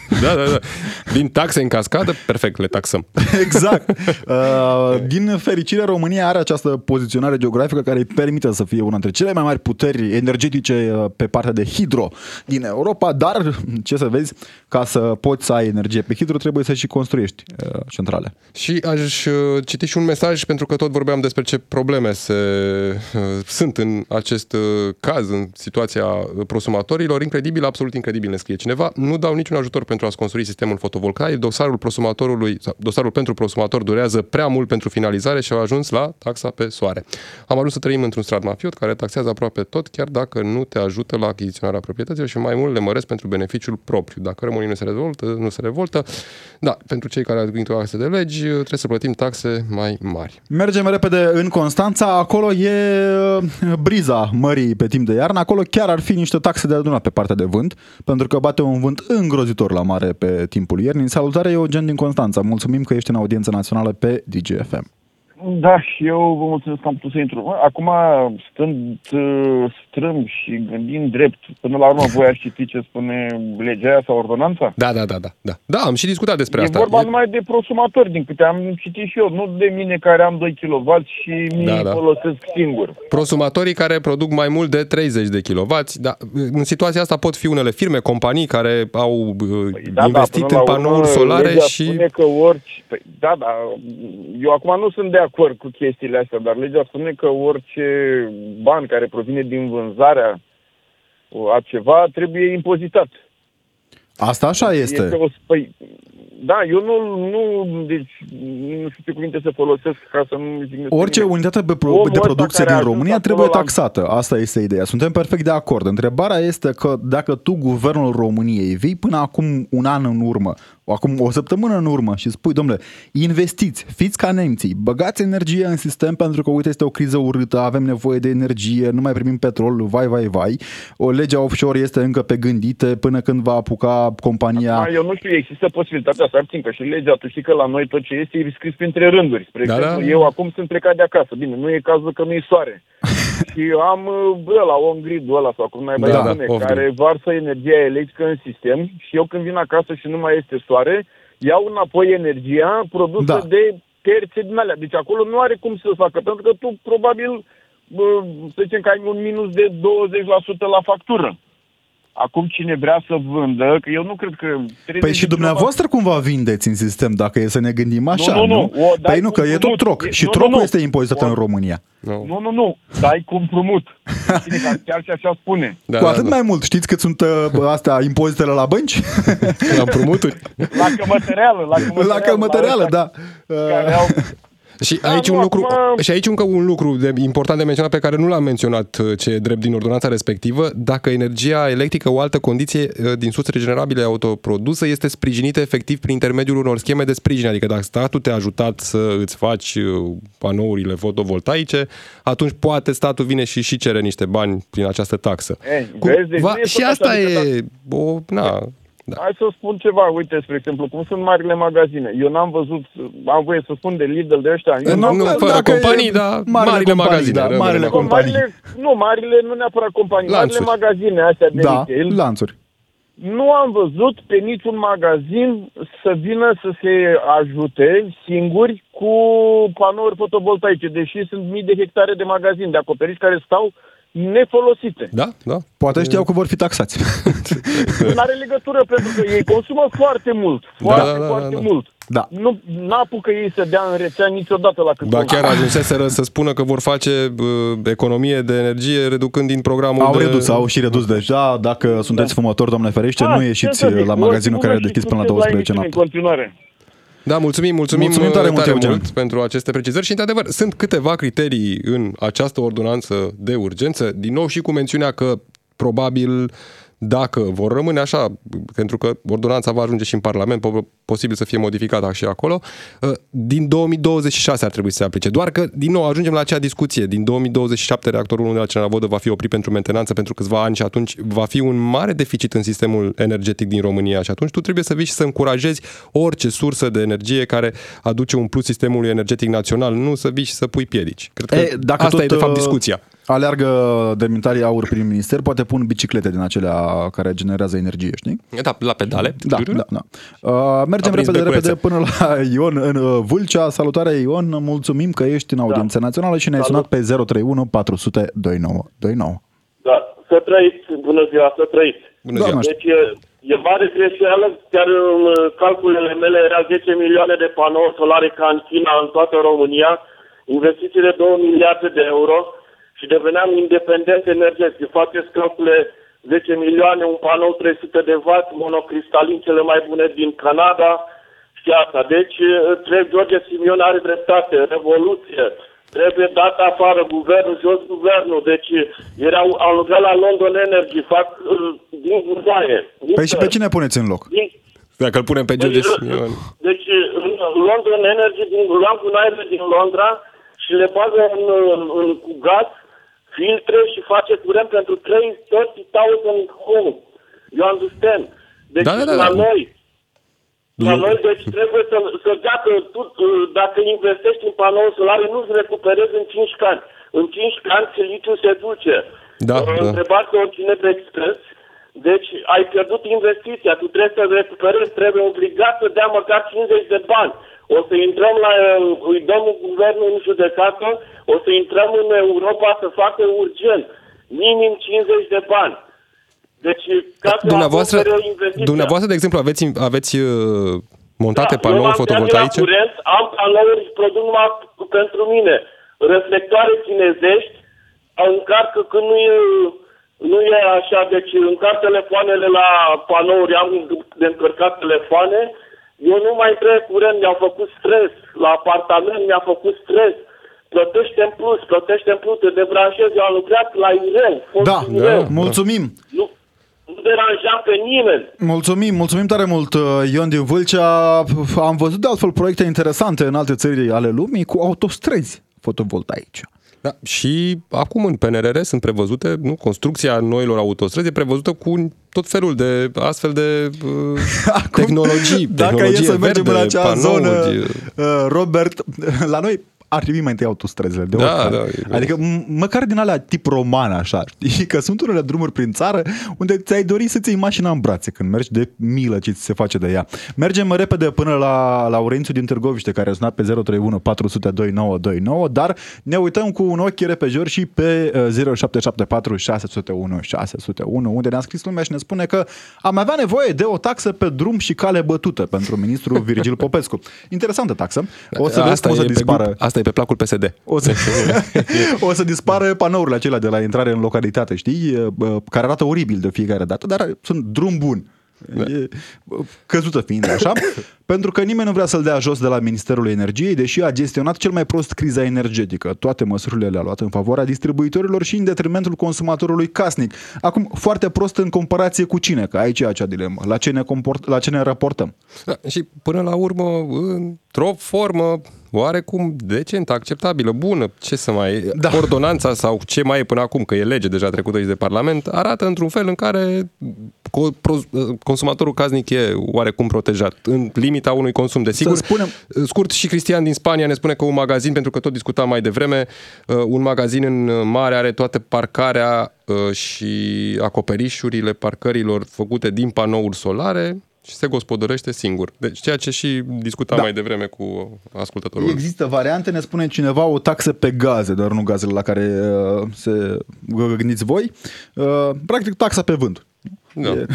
Da, da, da. Din taxe în cascadă, perfect, le taxăm. Exact. Uh, din fericire, România are această poziționare geografică care îi permite să fie una dintre cele mai mari puteri energetice uh, pe partea de hidro din Europa, dar, ce să vezi, ca să poți să ai energie pe hidro, trebuie să și construiești uh, centrale. Și aș uh, citi și un mesaj, pentru că tot vorbeam despre ce probleme se, uh, sunt în acest uh, caz, în situația uh, prosumatorilor. Incredibil, absolut incredibil, ne scrie cineva. Nu dau niciun ajutor pentru a-ți construi sistemul fotovoltaic. Dosarul prosumatorului, sau dosarul pentru prosumator durează prea mult pentru finalizare și au ajuns la taxa pe soare. Am ajuns să trăim într-un strat mafiot care taxează aproape tot, chiar dacă nu te ajută la achiziționarea proprietăților și mai mult le măresc pentru beneficiul propriu. Dacă românii nu se revoltă, nu se revoltă, da, pentru cei care au venit o astfel de legi, trebuie să plătim taxe mai mari. Mergem repede în Constanța, acolo e uh, briza mării pe timp de iarnă, acolo chiar ar fi niște taxe de adunat pe partea de vânt, pentru că bate un vânt îngrozitor la mare pe timpul iernii. Salutare, Eugen din Constanța. Mulțumim că ești în audiență națională pe DGFM. Da, și eu vă mulțumesc că am putut să intru. Mă, Acum, stând uh, strâm și gândind drept, până la urmă voi ați citit ce spune legea aia sau ordonanța? Da, da, da, da. Da, da am și discutat despre e asta. vorba E- numai de prosumatori, din câte am citit și eu, nu de mine care am 2 kW și mi Da, da. folosesc singur. prosumatorii care produc mai mult de 30 de kW, da, în situația asta pot fi unele firme, companii care au păi, Da, investit da, în până la panouri urmă, solare legea și... spune că orice... Păi, da, da, eu acum nu sunt de acord cu chestiile astea, dar legea spune că orice ban care provine din vânzarea a ceva trebuie impozitat. Asta așa este. Este o, păi, da, eu nu, nu, deci, nu știu ce cuvinte să folosesc ca să nu jignesc Orice pe nimeni. unitate de, pro- Omul de ăsta producție care a din ajuns România acolo trebuie la- taxată. Asta este ideea. Suntem perfect de acord. Întrebarea este că dacă tu, guvernul României, vii până acum un an în urmă, acum o săptămână în urmă și spui, domnule, investiți, fiți ca nemții, băgați energie în sistem pentru că, uite, este o criză urâtă, avem nevoie de energie, nu mai primim petrol, vai, vai, vai. O legea offshore este încă pe gândite până când va apuca compania... Acum, eu nu știu, există posibilitatea să abțin, că și legea, tu știi că la noi tot ce este e scris printre rânduri. Spre Da, exemplu, da. eu acum sunt plecat de acasă. Bine, nu e cazul că nu e soare. și eu am uh, ăla, on-grid-ul ăla, sau cum n-ai mai Da, da, spune, off-grid. care varsă energia electrică în sistem și eu când vin acasă și nu mai este soare, iau înapoi energia produsă Da. de terțe din alea. Deci acolo nu are cum să facă, pentru că tu probabil, bă, să zicem că ai un minus de 20% la factură. Acum cine vrea să vândă, că eu nu cred că... Păi și dumneavoastră cumva vindeți în sistem, dacă e să ne gândim așa, nu, nu. O dai Păi nu, că cu e tot împrumut. troc. E- Și nu, nu, trocul nu. este impozitat O- în România. Nu. Nu, nu, nu. Dai cu împrumut. Cine că chiar și așa spune. Da, Cu da, atât da. mai mult. Știți cât sunt uh, astea impozitele la bănci? La împrumuturi. La cămătăreală. La cămătăreală, la cămătăreală, da. Care au... Și Da, aici, nu, un lucru, acum- și aici încă un lucru de, important de menționat pe care nu l-am menționat uh, ce e drept din ordonanța respectivă, dacă energia electrică o altă condiție uh, din surse regenerabile autoprodusă este sprijinită efectiv prin intermediul unor scheme de sprijin, adică dacă statul te-a ajutat să îți faci uh, panourile fotovoltaice, atunci poate statul vine și și cere niște bani prin această taxă. Ei, vezi, deci va, nu e și tot așa, asta adică e o, na, da. Hai să spun ceva, uite, spre exemplu, cum sunt marile magazine. Eu n-am văzut, am voie să spun de Lidl de ăștia. Eu Nu, n-am nu, văzut- fără dacă e companii, dar marile marile companii, magazine. da, rămâne marile acolo. companii. Marile, nu, marile nu neapărat companii, Lanțuri. marile magazine astea de Da, retail. lanțuri. Nu am văzut pe niciun magazin să vină să se ajute singuri cu panouri fotovoltaice, deși sunt mii de hectare de magazini de acoperiș care stau nefolosite. Da, da. Poate știau că vor fi taxați. Nu are legătură pentru că ei consumă foarte mult, foarte, da, da, foarte da. mult. Da. Nu n-apucă ei să dea în rețea niciodată la cât Ba consumă. chiar ajunseseră să spună că vor face uh, economie de energie reducând din programul Au de... redus, au și redus deja. Dacă sunteți fumători, domnule ferește, Ah, nu ce ieșiți să zic, la magazinul care are mulțumesc deschis și până la succes 12 emisiune noapte. În continuare. Da, mulțumim, mulțumim, Mulțumim tare mult, Eugen. mult pentru aceste precizări și, într-adevăr, sunt câteva criterii în această ordonanță de urgență, din nou și cu mențiunea că probabil dacă vor rămâne așa, pentru că ordonanța va ajunge și în Parlament, po- posibil să fie modificată și acolo, uh, din 2026 ar trebui să se aplice. Doar că, din nou, ajungem la acea discuție. Din 2027 reactorul 1 de la Cernavodă va fi oprit pentru mentenanță pentru câțiva ani și atunci va fi un mare deficit în sistemul energetic din România și atunci tu trebuie să vii și să încurajezi orice sursă de energie care aduce un plus sistemului energetic național, nu să vii și să pui piedici. Cred că E, dacă asta tot, e de fapt uh, discuția. Aleargă demnitarii aur prin minister, poate pun biciclete din acelea care generează energie, știi? Da, la pedale. Da, da, da. Uh, mergem A prins repede, beculețe. repede până la Ion în uh, Vâlcea. Salutare Ion, mulțumim că ești în audiență națională și ne-ai sunat pe 031 400 2929. Da, să trăiți, bună ziua, să trăiți. Bună ziua. Doamne, Deci e, e mare greșeală, chiar în uh, calculele mele era 10 milioane de panouri solare ca în China, în toată România, investiții de 2 miliarde de euro și deveneam independent energetic. Faceți calcule 10 milioane, un panou 300 de watt, monocristalin, cele mai bune din Canada și asta. Deci, uh, trebuie George Simion are dreptate, revoluție, trebuie dat afară guvernul, jos guvernul. Deci, erau, au lucrat la London Energy, fac uh, din gunoaie. Păi și pe cine puneți în loc? Din, Dacă îl punem pe George Deci, Simion. deci în London Energy din luam gunoaiele din Londra și le bagă în, în, în, cu gaz, filtre și face curent pentru 3 30,000 home. You understand? Deci Da, da, da, la da. noi, La noi, deci trebuie să, să dea că tu, dacă investești în panouri solare, nu-ți recuperezi în 5 ani. În 5 ani siliciu se duce. Da, Uh, da. Întrebați pe oricine pe expres. Deci ai pierdut investiția, tu trebuie să recuperezi, trebuie obligat să dea măcar 50 de bani. O să intrăm la, uh, îi dăm guvernul în judecată, o să intrăm în Europa să facă urgent, minim 50 de bani. Deci, ca să Dumneavoastră, acopere investiția. dumneavoastră, de exemplu, aveți, aveți uh, montate Da, eu panouri am fotovoltaice? La curent, am panouri și produc numai pentru mine. Reflectoare chinezești încarcă când nu e, nu e așa, deci încarc telefoanele la panouri, am de încărcat telefoane, eu nu mai trec curent, mi-a făcut stres, la apartament mi-a făcut stres, plătește în plus, plătește în plus, te debranșezi, eu am lucrat la IREL, fost Da, în IREL. mulțumim. Nu, nu deranjam pe nimeni. Mulțumim, mulțumim tare mult, uh, Ion din Vâlcea. Am văzut de altfel proiecte interesante în alte țări ale lumii cu autostrăzi fotovoltaice. Da, și acum în PNRR sunt prevăzute, nu, construcția noilor autostrăzi e prevăzută cu tot felul de astfel de uh, tehnologii, Dacă e tehnologie să mergem verde, în acea panouri, zonă, uh, uh, Robert, la noi ar trebui mai întâi autostrăzile de Da, oricare. da, e- Adică m- măcar din alea tip roman așa, știi? Că sunt unele drumuri prin țară unde ți-ai dori să-ți iei mașina în brațe când mergi de milă ce ți se face de ea. Mergem repede până la Laurențiu din Târgoviște care a sunat pe 031 400 2929, dar ne uităm cu un ochi repejor și pe uh, 0774 601 601 unde ne-a scris lumea și ne spune că am avea nevoie de o taxă pe drum și cale bătută pentru ministrul Virgil Popescu. Interesantă taxă. O să vezi cum o să e pe dispară. grup- asta e pe placul PSD. O să, o să dispară panourile acelea de la intrare în localitate, știi? Bă, Care arată oribil de fiecare dată, dar sunt drum bun. E, bă, căzută fiind așa, pentru că nimeni nu vrea să-l dea jos de la Ministerul Energiei, deși a gestionat cel mai prost criza energetică. Toate măsurile le-a luat în favoarea distribuitorilor și în detrimentul consumatorului casnic. Acum, foarte prost în comparație cu cine, că aici e acea dilemă. La ce ne, comport, la ce ne raportăm? Da, și până la urmă, într-o formă oarecum decent, acceptabilă, bună, ce să mai... Da. Ordonanța sau ce mai e până acum, că e lege deja trecută și de Parlament, arată într-un fel în care co- pro- consumatorul casnic e oarecum protejat, în limita unui consum, desigur. Să spunem- Scurt, și Cristian din Spania ne spune că un magazin, pentru că tot discutam mai devreme, uh, un magazin în mare are toată parcarea uh, și acoperișurile parcărilor făcute din panouri solare și se gospodărește singur. Deci ceea ce și discutam Da. mai devreme cu ascultătorul. Există variante, ne spune cineva, o taxă pe gaze, dar nu gazele la care uh, se vă gândiți voi. Uh, practic, taxa pe vânt. Da. E-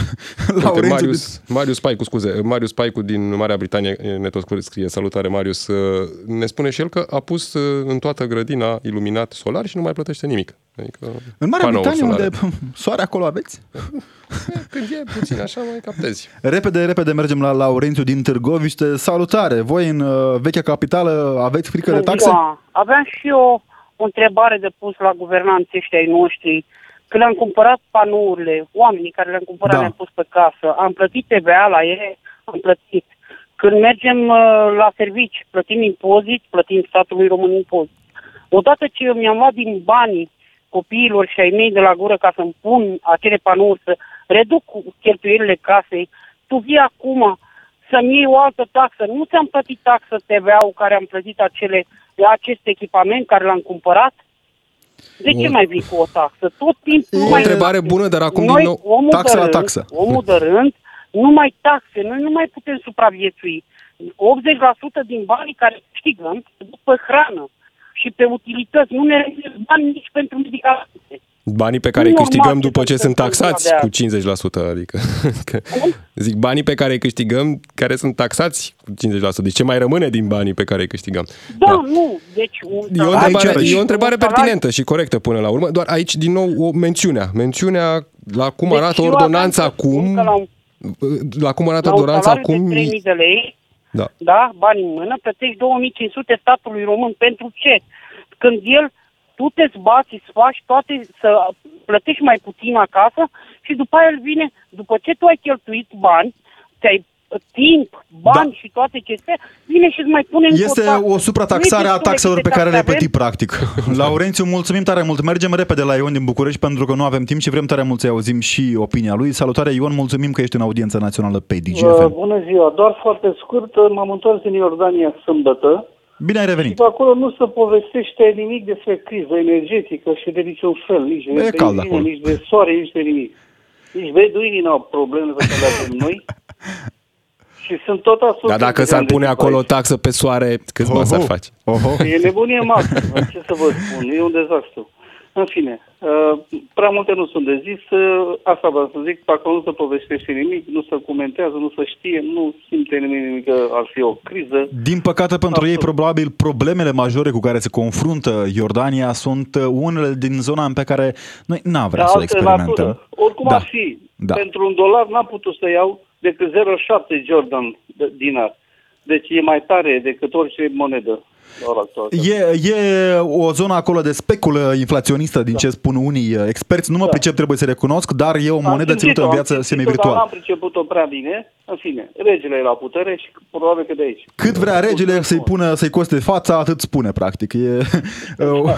Uite, Laurențiu Marius, Marius Paicu, scuze, Marius Paicu din Marea Britanie ne tot scrie, salutare Marius, uh, ne spune și el că a pus uh, în toată grădina iluminat solar și nu mai plătește nimic. Adică În Marea panouri Britanie, solare. unde soare acolo aveți? Când e puțin așa, mai captezi. Repede, repede mergem la Laurențiu din Târgoviște. Salutare! Voi în uh, vechea capitală aveți frică de Bună taxe? ziua. Aveam și eu o întrebare de pus la guvernanții ăștia ai noștri. Când am cumpărat panourile, oamenii care le-am cumpărat Da. le-am pus pe casă, am plătit TVA la ele, am plătit. Când mergem uh, la servici, plătim impozit, plătim statului român impozit. Odată ce mi-am luat din banii copiilor și ai mei de la gură ca să-mi pun acele panouri, să reduc cheltuielile casei, tu vii acum să-mi iei o altă taxă. Nu ți-am plătit taxă TVA-ul care am plătit acele, acest echipament care l-am cumpărat? De ce O- mai vii cu o taxă? Tot timpul O mai... întrebare bună, dar acum Noi, din nou... omul taxă de la rând, taxă. Omul de rând, numai taxe. Noi nu mai putem supraviețui. 80% din banii care câștigăm se duc pe hrană și pe utilități. Nu ne rămâne bani nici pentru medicamente. Banii pe care îi Nu normal câștigăm ce după ce se sunt întâmplă taxați de cu azi. 50%, adică... că- Zic, banii pe care îi câștigăm, care sunt taxați cu 50%. Deci ce mai rămâne din banii pe care îi câștigăm? Da, nu. Deci un E o salariu- întrebare, Aici, e o întrebare un salariu- pertinentă și corectă până la urmă, doar aici din nou o mențiunea. Mențiunea la cum Deci arată eu ordonanța aveam să spun acum, că La un, la cum arată la un ordonanța salariu acum, de 3000 de lei, da. da, bani în mână, plătești 2500 statului român. Pentru ce? Când el, tu te zbați, îți faci toate, să plătești mai puțin acasă și după aia el vine, după ce tu ai cheltuit bani, ți-ai timp, bani da. și toate acestea, vine și îți mai pune încă Este taxă. o suprataxare Nu e a destule taxelor câte pe care taxe le-ai plătit, avem. practic. Laurențiu, mulțumim tare mult. Mergem repede la Ion din București pentru că nu avem timp și vrem tare mult să auzim și opinia lui. Salutare, Ion, mulțumim că ești în audiența națională pe Uh, DGFM. bună ziua, doar foarte scurt, m-am întors în Iordania sâmbătă Bine ai și revenit. pe acolo nu se povestește nimic despre criză energetică și de niciun fel, nici de E cald benzină, acolo. nici de soare, nici de nimic. Nici beduinii n-au probleme pe care le avem noi. Și sunt tot asumat. Dar dacă s-ar pune acolo o taxă pe soare, câți bani s-ar face? Oho. E nebunie maximă, ce să vă spun, e un dezastru. În fine, uh, prea multe nu sunt de zis, uh, asta vă să zic, dacă nu se povestește nimic, nu se comentează, nu se știe, nu simte nimeni nimic că ar fi o criză. Din păcate pentru ei, probabil, problemele majore cu care se confruntă Iordania sunt uh, unele din zona pe care noi n-am vrea De să o altă experimentăm. natură. Oricum Da. ar fi, Da. pentru un dolar n-am putut să iau decât 0,7 Jordan de- dinar. Deci e mai tare decât orice monedă la ora actuală. E, e o zonă acolo de speculă inflaționistă, din ce spun unii uh, experți. Nu mă pricep, trebuie să recunosc, dar e o monedă Da. Am ținută simțit-o, în am viață simțit-o, Dar semi-virtuală. n-am priceput-o prea bine. În fine, regele e la putere și probabil că de aici. Cât vrea regele să-i pună, să-i coste fața, atât spune, practic. E o,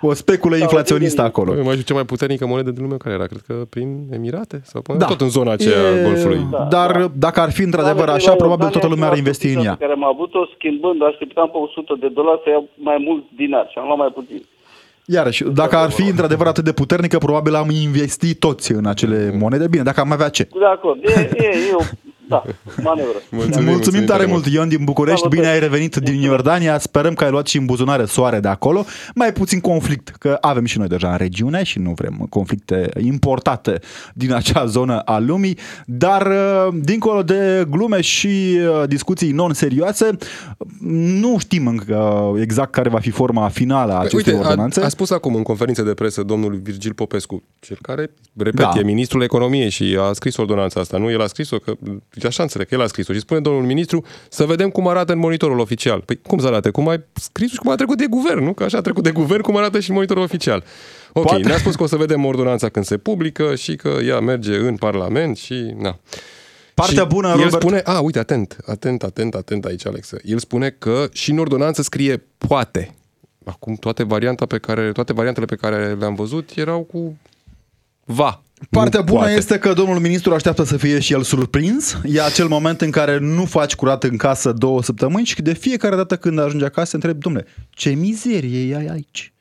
o speculă inflaționistă acolo. Mai știu cea mai puternică monedă din lume care era, cred că prin Emirate sau până tot în zona aceea a Da. E- Golfului. Dar dacă ar fi într-adevăr Doamne, așa, la probabil Iordania toată lumea ar prima investi în surpriză ea. pe care am avut-o schimbând, așteptam pe 100 de dolari să iau mai mult dinar și am luat mai puțin. Iarăși, dacă ar fi într-adevăr atât de puternică, probabil am investit toți în acele monede. Bine, dacă am avea ce. De acord, e, e, e o, da, manevră. Mulțumim, mulțumim tare mult, Ion din București. Salutări. Bine ai revenit din Iordania. Sperăm că ai luat și în buzunare soare de acolo. Mai puțin conflict, că avem și noi deja în regiune și nu vrem conflicte importate din acea zonă a lumii. Dar, uh, dincolo de glume și uh, discuții non-serioase, nu știm încă exact care va fi forma finală a acestei Uite, a, ordonanțe. a spus acum în conferință de presă domnul Virgil Popescu, cel care, repet, Da. e ministrul economiei și a scris ordonanța asta, nu? El a scris-o, că așa înțeleg, că el a scris-o și spune domnul ministru să vedem cum arată în monitorul oficial. Păi cum să arate? Cum ai scris și cum a trecut de guvern, nu? Că așa a trecut de guvern, cum arată și în monitorul oficial. Ok, Poate- ne-a spus că o să vedem ordonanța când se publică și că ea merge în Parlament și... Na. Partea Și bună, el Robert- spune, a, uite, atent, atent, atent, atent aici, Alex. El spune că și în ordonanță scrie poate. Acum toate varianta pe care, toate variantele pe care le-am văzut erau cu va. Partea nu bună poate. este că domnul ministru așteaptă să fie și el surprins. E acel moment în care nu faci curat în casă două săptămâni și de fiecare dată când ajungi acasă întrebi, domnule, ce mizerie e aici?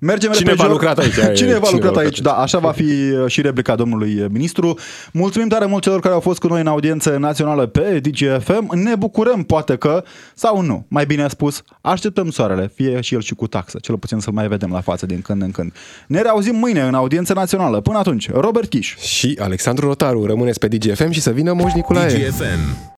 Mergem Cine repede v-a joc. lucrat aici? Cine Cine v-a v-a lucrat lucrat aici? Da, așa va fi uh, și replica domnului ministru. Mulțumim tare mult celor care au fost cu noi în audiență națională pe DGFM. Ne bucurăm, poate că, sau nu, mai bine spus, așteptăm soarele, fie și el și cu taxă, cel puțin să-l mai vedem la față din când în când. Ne reauzim mâine în audiență națională. Până atunci, Robert Kiș. Și Alexandru Rotaru, rămâneți pe DGFM și să vină Moș Nicolae. DGFM.